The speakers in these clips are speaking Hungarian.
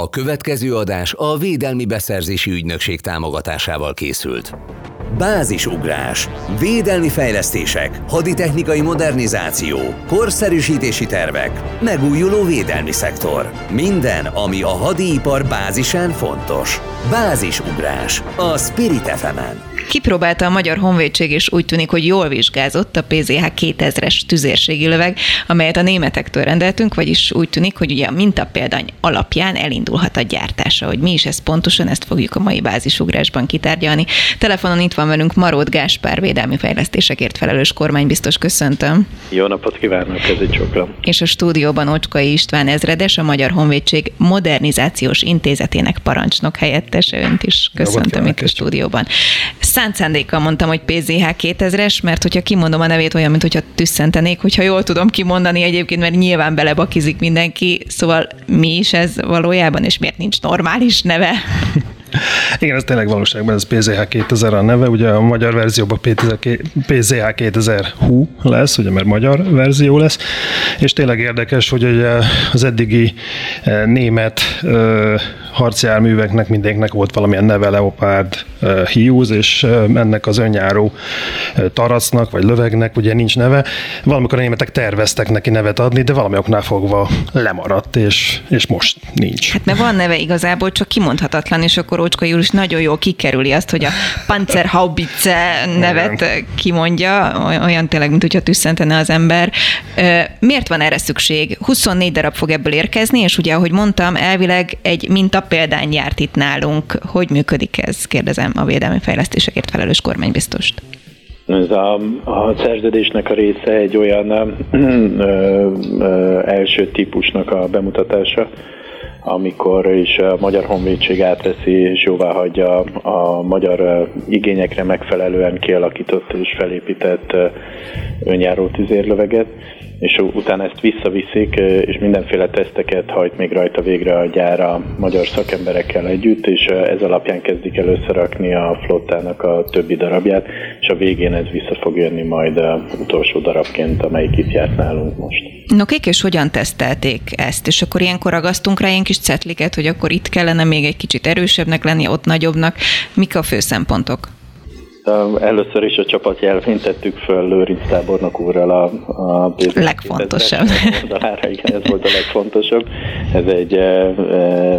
A következő adás a Védelmi Beszerzési Ügynökség támogatásával készült. Bázisugrás, védelmi fejlesztések, haditechnikai modernizáció, korszerűsítési tervek, megújuló védelmi szektor. Minden, ami a hadipar bázisán fontos. Bázisugrás a Spirit fm. Kipróbálta a Magyar Honvédség, és úgy tűnik, hogy jól vizsgázott a PZH 2000-es tüzérségi löveg, amelyet a németektől rendeltünk, vagyis úgy tűnik, hogy ugye a mintapéldány alapján elindulhat a gyártása. Hogy mi is ez pontosan, ezt fogjuk a mai bázisugrásban kitárgyalni. Telefonon itt van velünk Marót Gáspár, védelmi fejlesztésekért felelős kormánybiztos, köszöntöm. Jó napot kívánok, ez egy csokra. És a stúdióban Ocskai István ezredes, a Magyar Honvédség Modernizációs Intézetének parancsnok helyettese, önt is köszöntöm itt a stúdióban szánt szándékkal mondtam, hogy PZH 2000-es, mert hogyha kimondom a nevét, olyan, mint hogyha tüsszentenék, hogyha jól tudom kimondani egyébként, mert nyilván belebakizik mindenki, szóval mi is ez valójában, és miért nincs normális neve? Igen, ez tényleg valóságban ez PZH 2000 a neve, ugye a magyar verzióban PZH 2000 hú lesz, ugye mert magyar verzió lesz, és tényleg érdekes, hogy ugye az eddigi eh, német eh, harcjárműveknek mindenkinek volt valamilyen neve, Leopard, Hughes, és ennek az önjáró taracnak, vagy lövegnek ugye nincs neve. Valamikor a németek terveztek neki nevet adni, de valami oknál fogva lemaradt, és, és most nincs. Hát mert van neve igazából, csak kimondhatatlan, és akkor Ócska Július nagyon jól kikerüli azt, hogy a Panzerhaubitze nevet kimondja, olyan tényleg, mint hogyha tüsszentene az ember. Miért van erre szükség? 24 darab fog ebből érkezni, és ugye, ahogy mondtam, elvileg egy minta példány járt itt nálunk. Hogy működik ez? Kérdezem a védelmi fejlesztésekért felelős kormánybiztost. Ez a, a szerződésnek a része egy olyan ö, ö, első típusnak a bemutatása, amikor is a Magyar Honvédség átveszi és jóvá hagyja a magyar igényekre megfelelően kialakított és felépített önjáró tüzérlöveget és utána ezt visszaviszik, és mindenféle teszteket hajt még rajta végre a gyár a magyar szakemberekkel együtt, és ez alapján kezdik el összerakni a flottának a többi darabját, és a végén ez vissza fog jönni majd a utolsó darabként, amelyik itt járt nálunk most. No, kik és hogyan tesztelték ezt? És akkor ilyenkor ragasztunk rá ilyen kis cetliket, hogy akkor itt kellene még egy kicsit erősebbnek lenni, ott nagyobbnak. Mik a fő szempontok? Először is a csapat jelvényt tettük föl Lőrinc tábornok úrral a, a legfontosabb. Oldalára, igen, ez volt a legfontosabb. Ez egy e, e,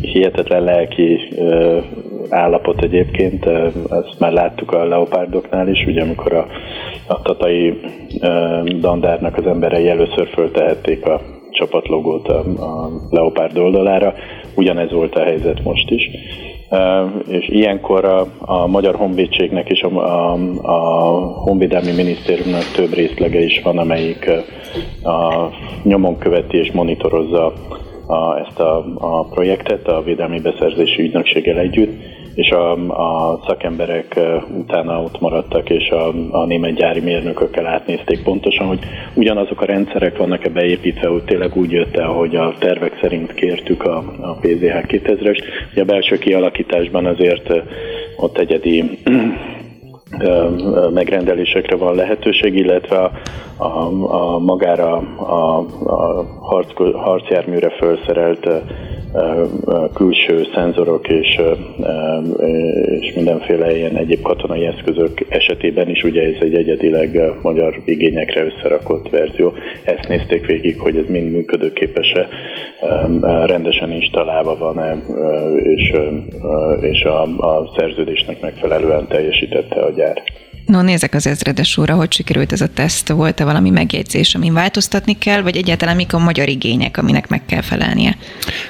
hihetetlen lelki e, állapot egyébként, ezt már láttuk a leopárdoknál is, ugye amikor a, a tatai e, dandárnak az emberei először föltehették a csapatlogót a, a leopárd oldalára, ugyanez volt a helyzet most is és ilyenkor a, a Magyar Honvédségnek és a, a, a Honvédelmi Minisztériumnak több részlege is van, amelyik a, nyomon követi és monitorozza a, ezt a, a projektet a Védelmi Beszerzési Ügynökséggel együtt, és a, a szakemberek utána ott maradtak, és a, a német gyári mérnökökkel átnézték pontosan, hogy ugyanazok a rendszerek vannak-e beépítve, hogy tényleg úgy jött el, hogy a tervek szerint kértük a, a PZH 2000-est. Ugye a belső kialakításban azért ott egyedi megrendelésekre van lehetőség, illetve a, a, a magára a, a harc, harcjárműre felszerelt külső szenzorok és, és mindenféle ilyen egyéb katonai eszközök esetében is, ugye ez egy egyedileg magyar igényekre összerakott verzió. Ezt nézték végig, hogy ez mind működőképes-e, rendesen installálva van-e, és, és a, a szerződésnek megfelelően teljesítette a gyár. No, nézek az ezredes úrra, hogy sikerült ez a teszt, volt-e valami megjegyzés, amin változtatni kell, vagy egyáltalán mik a magyar igények, aminek meg kell felelnie?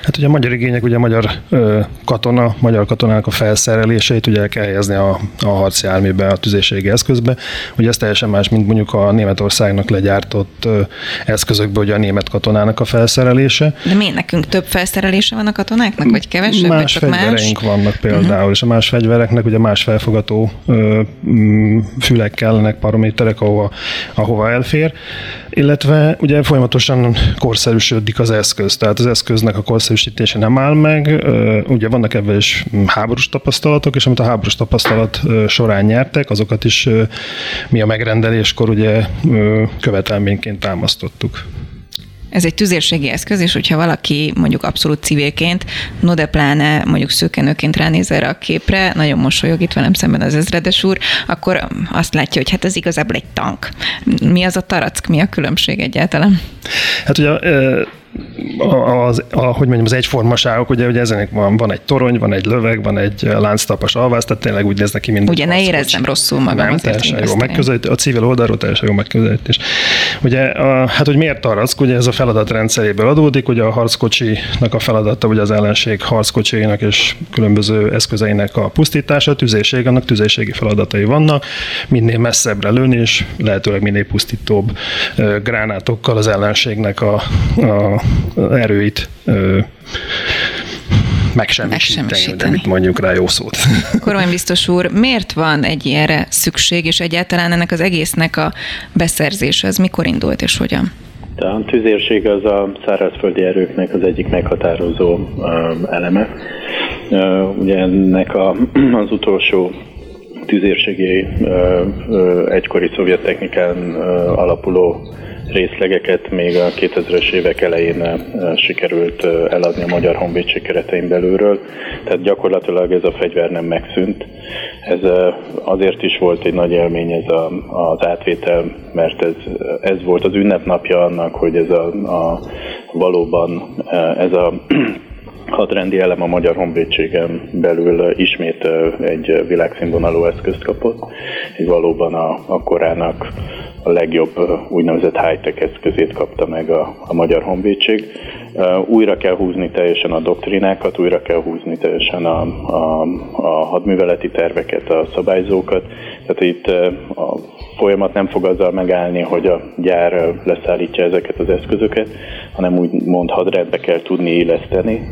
Hát ugye a magyar igények, ugye a magyar ö, katona, magyar katonának a felszereléseit ugye el kell helyezni a, a harcjárműbe, a tüzérségi eszközbe. Ugye ez teljesen más, mint mondjuk a Németországnak legyártott ö, eszközökbe, ugye a német katonának a felszerelése. De miért nekünk több felszerelése van a katonáknak, vagy kevesebb? Más csak fegyvereink más? vannak például, uh-huh. és a más fegyvereknek ugye más felfogató ö, fülek kellenek, paraméterek, ahova, ahova elfér, illetve ugye folyamatosan korszerűsödik az eszköz, tehát az eszköznek a korszerűsítése nem áll meg, ugye vannak ebben is háborús tapasztalatok, és amit a háborús tapasztalat során nyertek, azokat is mi a megrendeléskor ugye követelményként támasztottuk. Ez egy tüzérségi eszköz, és hogyha valaki mondjuk abszolút civilként, no de pláne mondjuk szőkenőként ránéz erre a képre, nagyon mosolyog itt velem szemben az ezredes úr, akkor azt látja, hogy hát ez igazából egy tank. Mi az a tarack, mi a különbség egyáltalán? Hát ugye az, a, hogy mondjam, az egyformaságok, ugye, ugye ezenek van, van egy torony, van egy löveg, van egy lánctapas alvász, tehát tényleg úgy néznek ki, mint Ugye ne érezzem rosszul magam. Nem, teljesen jó megközelítés, a civil oldalról teljesen jó megközelítés. Ugye, a, hát hogy miért tarack, ugye ez a feladat rendszeréből adódik, ugye a harckocsinak a feladata, ugye az ellenség harckocsiainak és különböző eszközeinek a pusztítása, a tüzérség, annak tüzérségi feladatai vannak, minél messzebbre lőni, és lehetőleg minél pusztítóbb gránátokkal az ellenségnek a, a erőit megsemmisíteni, de mit mondjuk rá jó szót. Kormánybiztos úr, miért van egy ilyenre szükség, és egyáltalán ennek az egésznek a beszerzése, az mikor indult és hogyan? A tüzérség az a szárazföldi erőknek az egyik meghatározó eleme. Ugye ennek a, az utolsó tüzérségi egykori szovjet technikán alapuló részlegeket még a 2000-es évek elején eh, sikerült eh, eladni a Magyar Honvédség keretein belülről, tehát gyakorlatilag ez a fegyver nem megszűnt. Ez eh, azért is volt egy nagy élmény ez a, az átvétel, mert ez, ez volt az ünnepnapja annak, hogy ez a, a valóban ez a hadrendi elem a Magyar Honvédségen belül ismét egy világszínvonalú eszközt kapott, egy valóban a, a korának a legjobb úgynevezett high-tech eszközét kapta meg a, a Magyar Honvédség. Újra kell húzni teljesen a doktrinákat, újra kell húzni teljesen a, a, a hadműveleti terveket, a szabályzókat. Tehát itt a folyamat nem fog azzal megállni, hogy a gyár leszállítja ezeket az eszközöket, hanem úgy mond hadrendbe kell tudni éleszteni.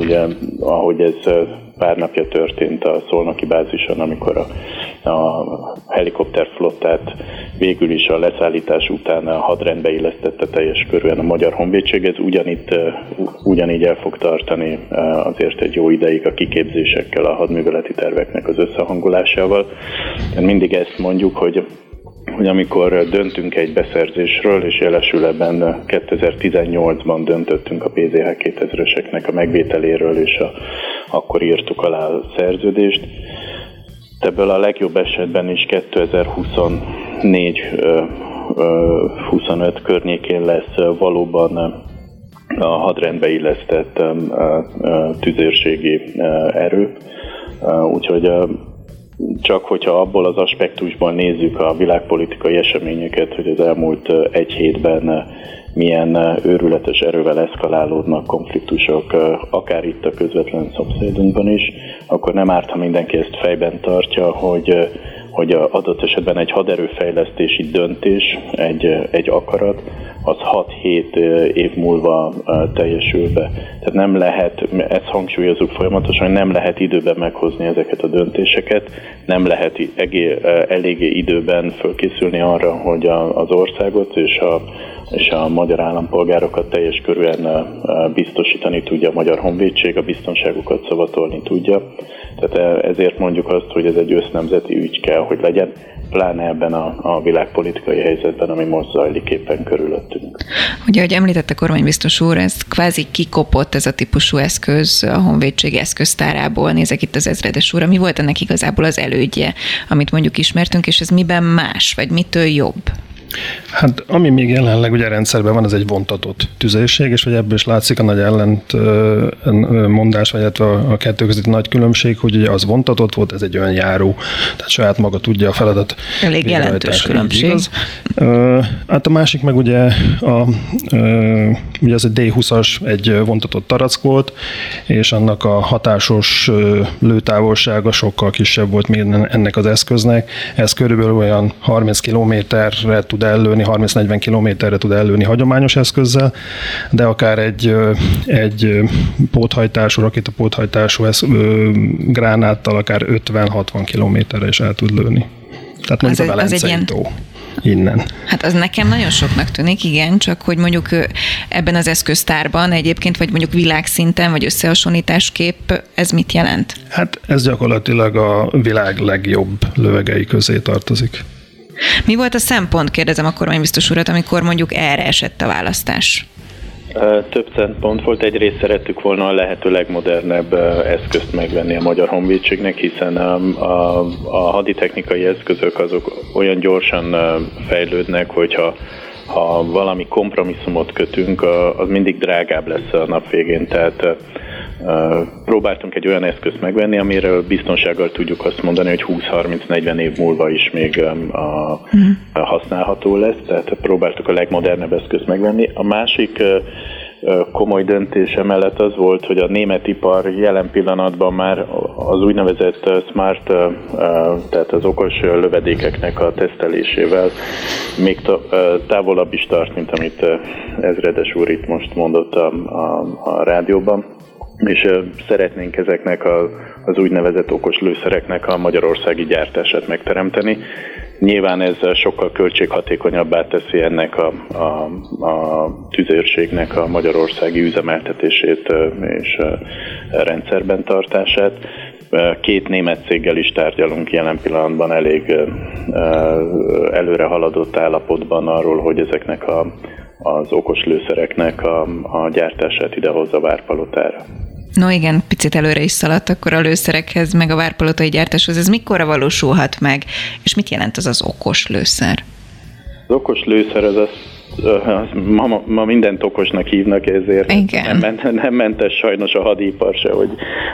Ugye, ahogy ez pár napja történt a Szolnoki bázison, amikor a, a helikopterflottát végül is a leszállítás után a hadrendbe illesztette teljes körülön a Magyar Honvédség. Ez ugyanitt, ugyanígy el fog tartani azért egy jó ideig a kiképzésekkel, a hadműveleti terveknek az összehangolásával. Mindig ezt mondjuk, hogy hogy amikor döntünk egy beszerzésről, és jelesül ebben 2018-ban döntöttünk a PZH 2000-eseknek a megvételéről, és a, akkor írtuk alá a szerződést. Ebből a legjobb esetben is 2024-25 környékén lesz valóban a hadrendbe illesztett tüzérségi erő. Úgyhogy csak hogyha abból az aspektusból nézzük a világpolitikai eseményeket, hogy az elmúlt egy hétben milyen őrületes erővel eszkalálódnak konfliktusok, akár itt a közvetlen szomszédunkban is, akkor nem árt, ha mindenki ezt fejben tartja, hogy hogy adott esetben egy haderőfejlesztési döntés, egy, egy akarat, az 6-7 év múlva teljesül be. Tehát nem lehet, ezt hangsúlyozunk folyamatosan, hogy nem lehet időben meghozni ezeket a döntéseket, nem lehet eléggé időben fölkészülni arra, hogy az országot és a, és a magyar állampolgárokat teljes körűen biztosítani tudja a Magyar Honvédség, a biztonságukat szavatolni tudja. Tehát ezért mondjuk azt, hogy ez egy össznemzeti ügy kell, hogy legyen, pláne ebben a, a világpolitikai helyzetben, ami most zajlik éppen körülöttünk. Ugye, ahogy említette kormánybiztos úr, ez kvázi kikopott ez a típusú eszköz a honvédség eszköztárából. Nézek itt az ezredes úr, mi volt ennek igazából az elődje, amit mondjuk ismertünk, és ez miben más, vagy mitől jobb? Hát ami még jelenleg ugye rendszerben van, ez egy vontatott tüzérség, és hogy ebből is látszik a nagy ellent mondás, vagy a kettő között nagy különbség, hogy ugye az vontatott volt, ez egy olyan járó, tehát saját maga tudja a feladat. Elég jelentős különbség. Igaz. Hát a másik meg ugye, a, ugye ez egy D20-as, egy vontatott tarack volt, és annak a hatásos lőtávolsága sokkal kisebb volt, mint ennek az eszköznek. Ez körülbelül olyan 30 kilométerre tud tud ellőni, 30-40 kilométerre tud ellőni hagyományos eszközzel, de akár egy, egy póthajtású, rakétapóthajtású esz, gránáttal akár 50-60 kilométerre is el tud lőni. Tehát mondjuk az a egy ilyen... tó innen. Hát az nekem nagyon soknak tűnik, igen, csak hogy mondjuk ebben az eszköztárban egyébként, vagy mondjuk világszinten, vagy összehasonlításképp ez mit jelent? Hát ez gyakorlatilag a világ legjobb lövegei közé tartozik. Mi volt a szempont, kérdezem a kormánybiztos urat, amikor mondjuk erre esett a választás? Több szempont volt. Egyrészt szerettük volna a lehető legmodernebb eszközt megvenni a Magyar Honvédségnek, hiszen a, a, a haditechnikai eszközök azok olyan gyorsan fejlődnek, hogyha ha valami kompromisszumot kötünk, az mindig drágább lesz a nap végén. Tehát próbáltunk egy olyan eszközt megvenni, amiről biztonsággal tudjuk azt mondani, hogy 20-30-40 év múlva is még a, a használható lesz, tehát próbáltuk a legmodernebb eszközt megvenni. A másik komoly döntés emellett az volt, hogy a német ipar jelen pillanatban már az úgynevezett smart, tehát az okos lövedékeknek a tesztelésével még távolabb is tart, mint amit ezredes úr itt most mondott a, a, a rádióban és szeretnénk ezeknek a, az úgynevezett okos lőszereknek a magyarországi gyártását megteremteni. Nyilván ez sokkal költséghatékonyabbá teszi ennek a, a, a tüzérségnek a magyarországi üzemeltetését és rendszerben tartását. Két német céggel is tárgyalunk jelen pillanatban elég előre haladott állapotban arról, hogy ezeknek a, az okos lőszereknek a, a gyártását idehozza Várpalotára. No igen, picit előre is szaladt akkor a lőszerekhez, meg a várpalotai gyártáshoz. Ez mikorra valósulhat meg, és mit jelent az az okos lőszer? Az okos lőszer az azt ma, ma mindent okosnak hívnak, ezért Igen. Nem, nem mentes sajnos a hadipar se, hogy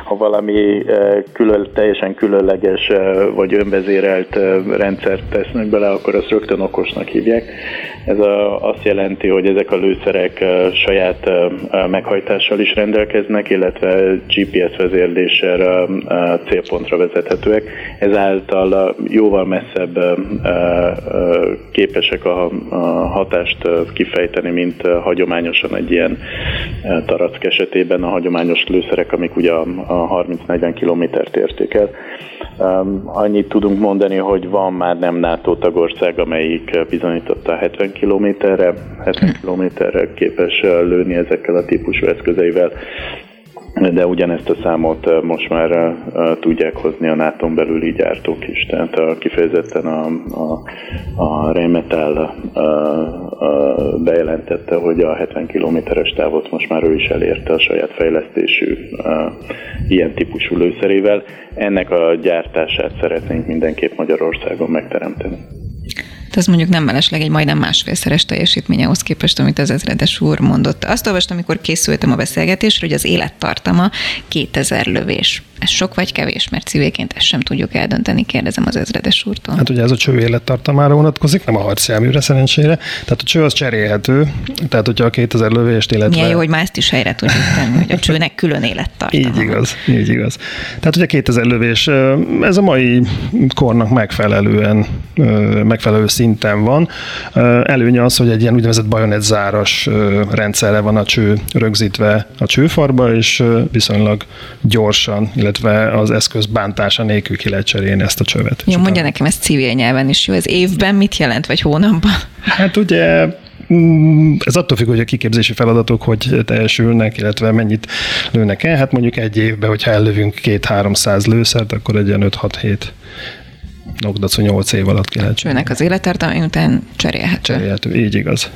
ha valami külön, teljesen különleges vagy önvezérelt rendszert tesznek bele, akkor azt rögtön okosnak hívják. Ez a, azt jelenti, hogy ezek a lőszerek saját meghajtással is rendelkeznek, illetve GPS vezérléssel célpontra vezethetőek. Ezáltal jóval messzebb képesek a hatást kifejteni, mint hagyományosan egy ilyen tarack esetében a hagyományos lőszerek, amik ugye a 30-40 kilométert érték el. Annyit tudunk mondani, hogy van már nem NATO tagország, amelyik bizonyította 70 kilométerre, 70 kilométerre képes lőni ezekkel a típusú eszközeivel de ugyanezt a számot most már tudják hozni a nato belüli gyártók is. Tehát kifejezetten a, a, a Rheinmetall bejelentette, hogy a 70 kilométeres távot most már ő is elérte a saját fejlesztésű ilyen típusú lőszerével. Ennek a gyártását szeretnénk mindenképp Magyarországon megteremteni. Ez mondjuk nem mellesleg egy majdnem másfélszeres teljesítmény ahhoz képest, amit az ezredes úr mondott. Azt olvastam, amikor készültem a beszélgetésre, hogy az élettartama 2000 lövés. Ez sok vagy kevés, mert civilként ezt sem tudjuk eldönteni, kérdezem az ezredes úrtól. Hát ugye ez a cső élettartamára vonatkozik, nem a harcjárműre szerencsére. Tehát a cső az cserélhető, tehát hogyha a 2000 lövést, illetve... Milyen jó, hogy már ezt is helyre tudjuk tenni, hogy a csőnek külön élettartama. Így igaz, így igaz. Tehát ugye 2000 lövés, ez a mai kornak megfelelően, megfelelő szinten van. Előnye az, hogy egy ilyen úgynevezett bajonetzáras rendszerre van a cső rögzítve a csőfarba, és viszonylag gyorsan, illetve az eszköz bántása nélkül ki lehet cserélni ezt a csövet. Jó, mondja nekem ezt civil nyelven is jó. Ez évben mit jelent, vagy hónapban? Hát ugye mm, ez attól függ, hogy a kiképzési feladatok hogy teljesülnek, illetve mennyit lőnek el. Hát mondjuk egy évben, hogyha ellövünk két-háromszáz lőszert, akkor egy ilyen 5-6-7 Nogdacu 8 év alatt ki lehet Csőnek az élettartalma, után cserélhető. Cserélhető, így igaz.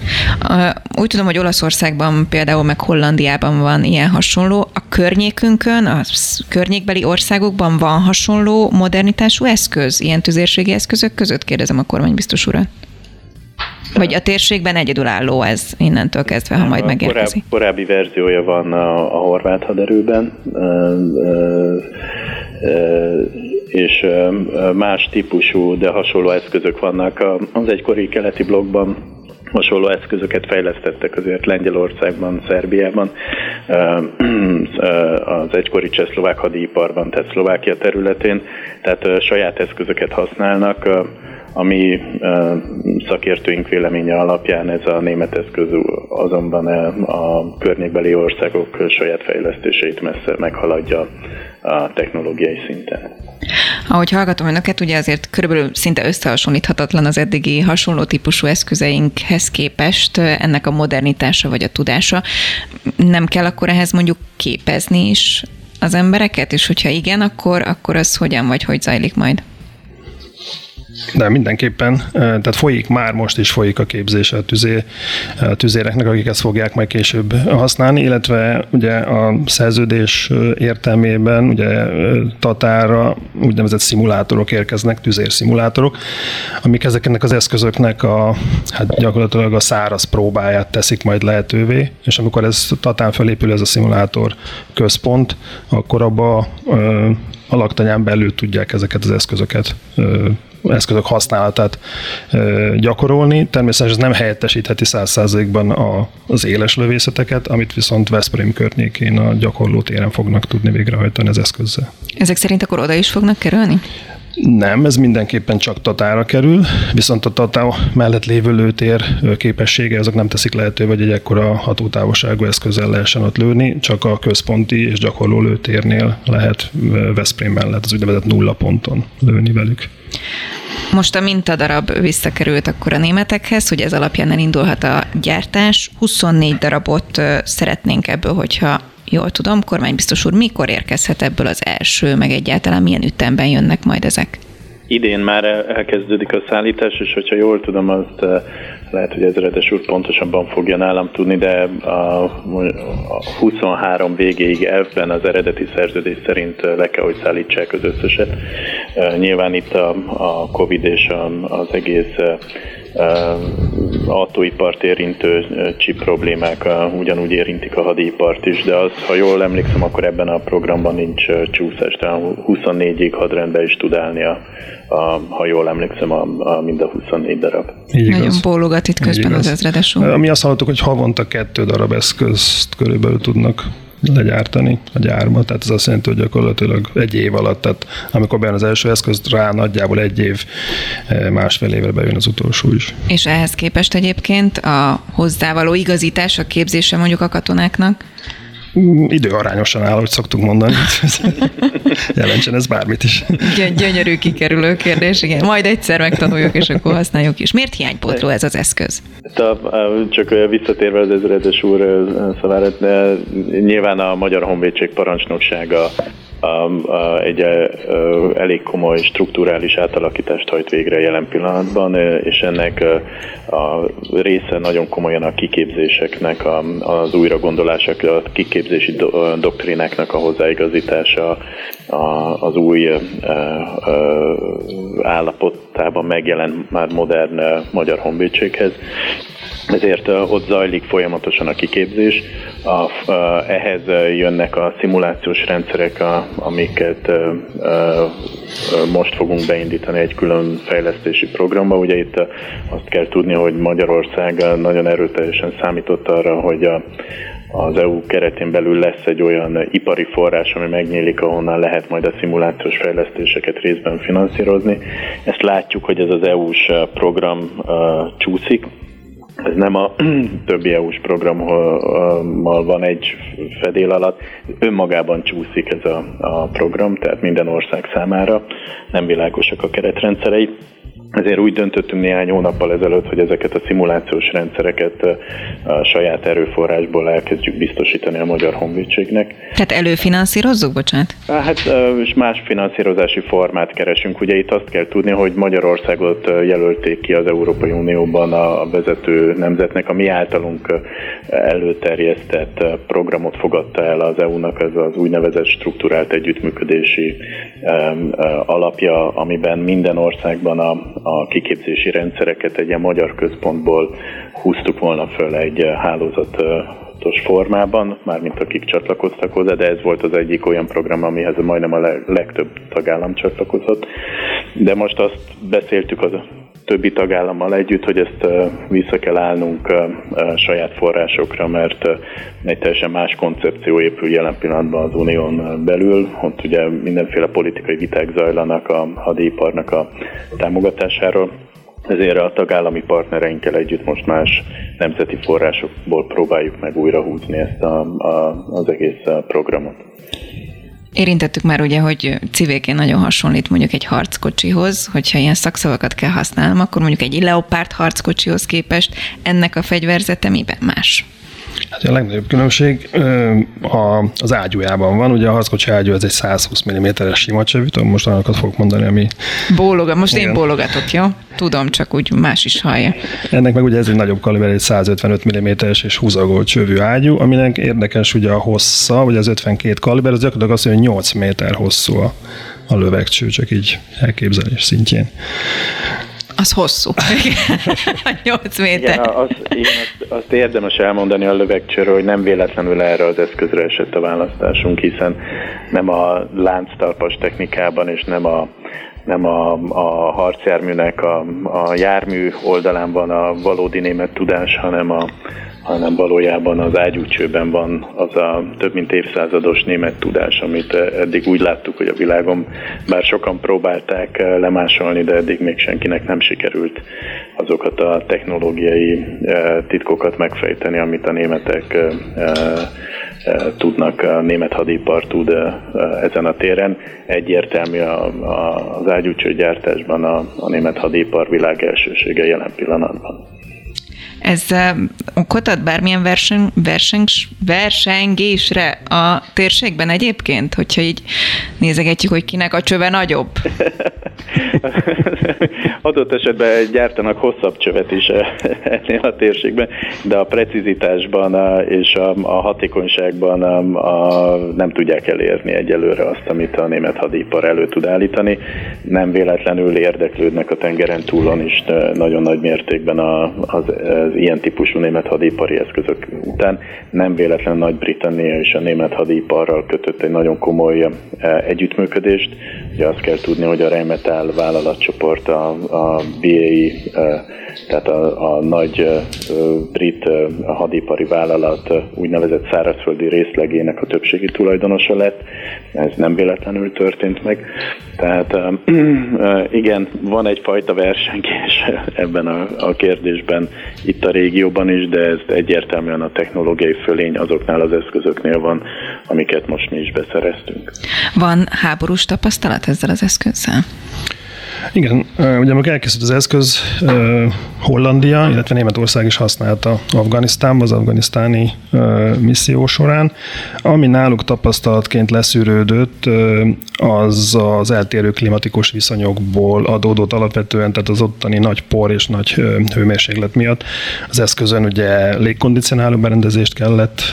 Úgy tudom, hogy Olaszországban például, meg Hollandiában van ilyen hasonló. A környékünkön, a környékbeli országokban van hasonló modernitású eszköz, ilyen tüzérségi eszközök között? Kérdezem a kormánybiztos urat. Vagy a térségben egyedülálló ez innentől kezdve, ha majd megérkezik? Korábbi, korábbi verziója van a, a horvát haderőben, és más típusú, de hasonló eszközök vannak. Az egykori keleti blokkban hasonló eszközöket fejlesztettek azért Lengyelországban, Szerbiában, az egykori csehszlovák hadiiparban, tehát Szlovákia területén, tehát saját eszközöket használnak, ami szakértőink véleménye alapján ez a német eszköz azonban a környékbeli országok saját fejlesztéseit messze meghaladja a technológiai szinten. Ahogy hallgatom önöket, ugye azért körülbelül szinte összehasonlíthatatlan az eddigi hasonló típusú eszközeinkhez képest ennek a modernitása vagy a tudása. Nem kell akkor ehhez mondjuk képezni is az embereket, és hogyha igen, akkor, akkor az hogyan vagy hogy zajlik majd? De mindenképpen, tehát folyik már most is folyik a képzés a, tüzé, a tüzéreknek, akik ezt fogják majd később használni, illetve ugye a szerződés értelmében ugye Tatára úgynevezett szimulátorok érkeznek, tüzérszimulátorok, amik ezeknek az eszközöknek a, hát gyakorlatilag a száraz próbáját teszik majd lehetővé, és amikor ez Tatán felépül ez a szimulátor központ, akkor abba a laktanyán belül tudják ezeket az eszközöket eszközök használatát gyakorolni. Természetesen ez nem helyettesítheti száz százalékban az éles lövészeteket, amit viszont Veszprém környékén a gyakorló téren fognak tudni végrehajtani az eszközzel. Ezek szerint akkor oda is fognak kerülni? Nem, ez mindenképpen csak Tatára kerül, viszont a Tatá mellett lévő lőtér képessége azok nem teszik lehetővé, hogy egy ekkora hatótávolságú eszközzel lehessen ott lőni, csak a központi és gyakorló lőtérnél lehet Veszprém mellett az úgynevezett nulla ponton lőni velük. Most a mintadarab visszakerült akkor a németekhez, hogy ez alapján elindulhat a gyártás. 24 darabot szeretnénk ebből, hogyha jól tudom, kormánybiztos úr, mikor érkezhet ebből az első, meg egyáltalán milyen ütemben jönnek majd ezek? Idén már elkezdődik a szállítás, és hogyha jól tudom, azt eh, lehet, hogy ezredes úr pontosabban fogja nálam tudni, de a, a 23 végéig elvben az eredeti szerződés szerint eh, le kell, hogy szállítsák az összeset. Eh, nyilván itt a, a Covid és az egész autóipart érintő chip problémák ugyanúgy érintik a hadipart is, de az, ha jól emlékszem, akkor ebben a programban nincs csúszás, tehát 24-ig hadrendbe is tud állni a, a, ha jól emlékszem, a, a mind a 24 darab. Így Nagyon bólogat itt közben az ezredes úr. Mi azt hallottuk, hogy havonta kettő darab eszközt körülbelül tudnak legyártani a gyárba, tehát ez azt jelenti, hogy gyakorlatilag egy év alatt, tehát amikor bejön az első eszköz, rá nagyjából egy év, eh, másfél évre bejön az utolsó is. És ehhez képest egyébként a hozzávaló igazítás, a képzése mondjuk a katonáknak? Időarányosan áll, hogy szoktuk mondani. Jelentsen ez bármit is. Gy- gyönyörű kikerülő kérdés, igen. Majd egyszer megtanuljuk, és akkor használjuk is. Miért hiánypótló ez az eszköz? Csak visszatérve az ezredes úr szavára, nyilván a Magyar Honvédség parancsnoksága egy elég komoly strukturális átalakítást hajt végre jelen pillanatban, és ennek a része nagyon komolyan a kiképzéseknek, az újragondolások, a kiképzési doktrináknak a hozzáigazítása, az új állapotában megjelent már modern magyar honvédséghez ezért ott zajlik folyamatosan a kiképzés. A, a, ehhez jönnek a szimulációs rendszerek, a, amiket a, a, most fogunk beindítani egy külön fejlesztési programba. Ugye itt azt kell tudni, hogy Magyarország nagyon erőteljesen számított arra, hogy a, az EU keretén belül lesz egy olyan ipari forrás, ami megnyílik, ahonnan lehet majd a szimulációs fejlesztéseket részben finanszírozni. Ezt látjuk, hogy ez az EU-s program uh, csúszik, ez nem a többi EU-s programmal van egy fedél alatt, önmagában csúszik ez a, a program, tehát minden ország számára nem világosak a keretrendszerei. Ezért úgy döntöttünk néhány hónappal ezelőtt, hogy ezeket a szimulációs rendszereket a saját erőforrásból elkezdjük biztosítani a Magyar Honvédségnek. Tehát előfinanszírozzuk, bocsánat? Hát, és más finanszírozási formát keresünk. Ugye itt azt kell tudni, hogy Magyarországot jelölték ki az Európai Unióban a vezető nemzetnek, a mi általunk előterjesztett programot fogadta el az EU-nak, ez az úgynevezett strukturált együttműködési alapja, amiben minden országban a, a kiképzési rendszereket egy ilyen magyar központból húztuk volna föl egy hálózatos formában, mármint akik csatlakoztak hozzá, de ez volt az egyik olyan program, amihez majdnem a legtöbb tagállam csatlakozott. De most azt beszéltük az többi tagállammal együtt, hogy ezt vissza kell állnunk saját forrásokra, mert egy teljesen más koncepció épül jelen pillanatban az unión belül. Ott ugye mindenféle politikai viták zajlanak a hadiparnak a támogatásáról. Ezért a tagállami partnereinkkel együtt most más nemzeti forrásokból próbáljuk meg újra húzni ezt a, a, az egész programot. Érintettük már ugye, hogy civilként nagyon hasonlít mondjuk egy harckocsihoz, hogyha ilyen szakszavakat kell használnom, akkor mondjuk egy leopárt harckocsihoz képest ennek a fegyverzete miben más? Hát a legnagyobb különbség az ágyújában van, ugye a harckocsi ágyú ez egy 120 mm-es sima csövű, most olyanokat fogok mondani, ami... Bóloga, most Igen. én bólogatok, jó? Tudom, csak úgy más is hallja. Ennek meg ugye ez egy nagyobb kaliber, egy 155 mm-es és húzagó csövű ágyú, aminek érdekes ugye a hossza, vagy az 52 kaliber, az gyakorlatilag azt, hogy 8 méter hosszú a, a lövegcső, csak így elképzelés szintjén az hosszú. 8 méter. Igen, az, igen azt, azt érdemes elmondani a lövegcsőről, hogy nem véletlenül erre az eszközre esett a választásunk, hiszen nem a lánctalpas technikában és nem a nem a, a harcjárműnek a, a jármű oldalán van a valódi német tudás, hanem a, hanem valójában az ágyúcsőben van az a több mint évszázados német tudás, amit eddig úgy láttuk, hogy a világon bár sokan próbálták lemásolni, de eddig még senkinek nem sikerült azokat a technológiai eh, titkokat megfejteni, amit a németek eh, eh, tudnak, a német hadipar tud ezen a téren. Egyértelmű az ágyúcsőgyártásban a, a német hadipar világ elsősége jelen pillanatban. Ez okot ad bármilyen verseny, verseny, versengésre a térségben egyébként, hogyha így nézegetjük, hogy kinek a csöve nagyobb? Adott esetben gyártanak hosszabb csövet is ennél a térségben, de a precizitásban és a, hatékonyságban a, nem tudják elérni egyelőre azt, amit a német hadipar elő tud állítani. Nem véletlenül érdeklődnek a tengeren túlon is nagyon nagy mértékben az ilyen típusú német hadipari eszközök után. Nem véletlen Nagy-Britannia és a német hadiparral kötött egy nagyon komoly együttműködést. Ugye azt kell tudni, hogy a Rheinmetall vállalatcsoport, a, a BAE, tehát a, a nagy brit hadipari vállalat úgynevezett szárazföldi részlegének a többségi tulajdonosa lett. Ez nem véletlenül történt meg. Tehát igen, van egyfajta versengés ebben a, a kérdésben itt a régióban is, de ez egyértelműen a technológiai fölény azoknál az eszközöknél van, amiket most mi is beszereztünk. Van háborús tapasztalat ezzel az eszközzel? Igen, ugye amikor elkészült az eszköz, Hollandia, illetve Németország is használta Afganisztánban, az afganisztáni misszió során. Ami náluk tapasztalatként leszűrődött, az az eltérő klimatikus viszonyokból adódott alapvetően, tehát az ottani nagy por és nagy hőmérséklet miatt az eszközön ugye légkondicionáló berendezést kellett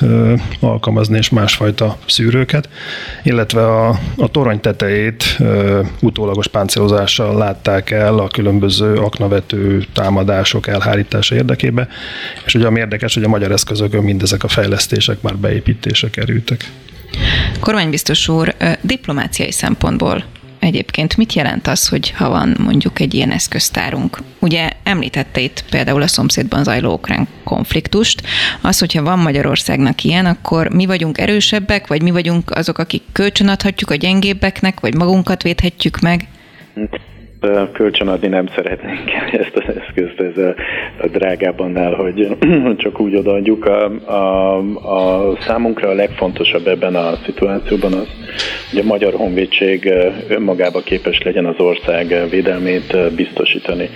alkalmazni, és másfajta szűrőket, illetve a, a torony tetejét utólagos páncélozással látták el a különböző aknavető támadások elhárítása érdekében, és ugye ami érdekes, hogy a magyar eszközökön mindezek a fejlesztések már beépítése kerültek. Kormánybiztos úr, diplomáciai szempontból egyébként mit jelent az, hogy ha van mondjuk egy ilyen eszköztárunk? Ugye említette itt például a szomszédban zajló ukrán konfliktust. Az, hogyha van Magyarországnak ilyen, akkor mi vagyunk erősebbek, vagy mi vagyunk azok, akik kölcsönadhatjuk a gyengébbeknek, vagy magunkat védhetjük meg? Kölcsönadni nem szeretnénk ezt az eszközt, ez a, a drágább annál, hogy csak úgy odaadjuk. A, a, a számunkra a legfontosabb ebben a szituációban az, hogy a Magyar Honvédség önmagába képes legyen az ország védelmét biztosítani.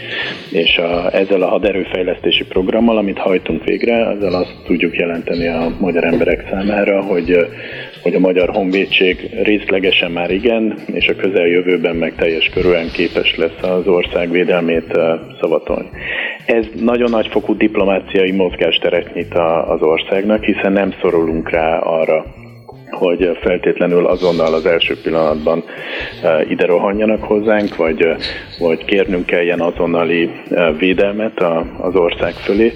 És a, ezzel a haderőfejlesztési programmal, amit hajtunk végre, ezzel azt tudjuk jelenteni a magyar emberek számára, hogy hogy a Magyar Honvédség részlegesen már igen, és a közeljövőben meg teljes körülön képes lesz az ország védelmét szavatolni. Ez nagyon nagyfokú diplomáciai mozgásteret nyit az országnak, hiszen nem szorulunk rá arra, hogy feltétlenül azonnal az első pillanatban e, ide rohanjanak hozzánk, vagy, e, vagy kérnünk kelljen azonnali e, védelmet az ország fölé.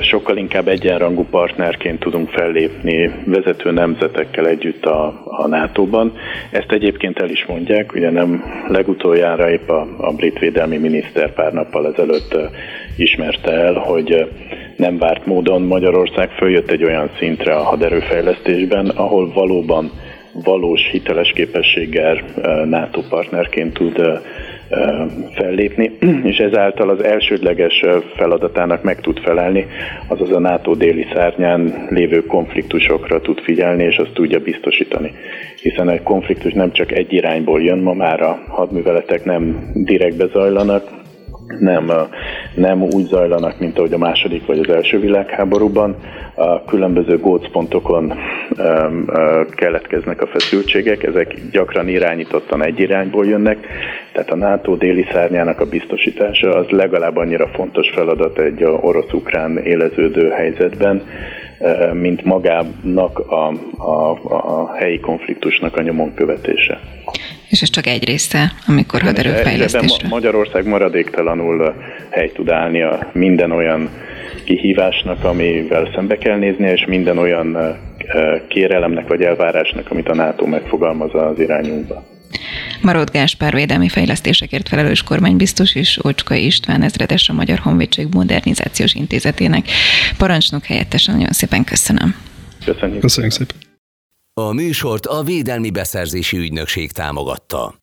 Sokkal inkább egyenrangú partnerként tudunk fellépni vezető nemzetekkel együtt a, a NATO-ban. Ezt egyébként el is mondják, ugye nem legutoljára épp a, a brit védelmi miniszter pár nappal ezelőtt ismerte el, hogy nem várt módon Magyarország följött egy olyan szintre a haderőfejlesztésben, ahol valóban valós hiteles képességgel NATO partnerként tud fellépni, és ezáltal az elsődleges feladatának meg tud felelni, azaz a NATO déli szárnyán lévő konfliktusokra tud figyelni, és azt tudja biztosítani. Hiszen egy konfliktus nem csak egy irányból jön, ma már a hadműveletek nem direktbe zajlanak, nem, nem úgy zajlanak, mint ahogy a második vagy az első világháborúban. A különböző gócpontokon keletkeznek a feszültségek, ezek gyakran irányítottan egy irányból jönnek, tehát a NATO déli szárnyának a biztosítása az legalább annyira fontos feladat egy orosz-ukrán éleződő helyzetben, mint magának a, a, a helyi konfliktusnak a nyomon követése. És ez csak egy része, amikor haderőfejlesztésre. Magyarország maradéktalanul hely tud állni a minden olyan kihívásnak, amivel szembe kell néznie, és minden olyan kérelemnek vagy elvárásnak, amit a NATO megfogalmaz az irányunkba. Marott Gáspár védelmi fejlesztésekért felelős kormánybiztos és Ocska István ezredes a Magyar Honvédség Modernizációs Intézetének parancsnok helyettesen. Nagyon szépen köszönöm. Köszönjük. Köszönjük szépen. A műsort a Védelmi Beszerzési Ügynökség támogatta.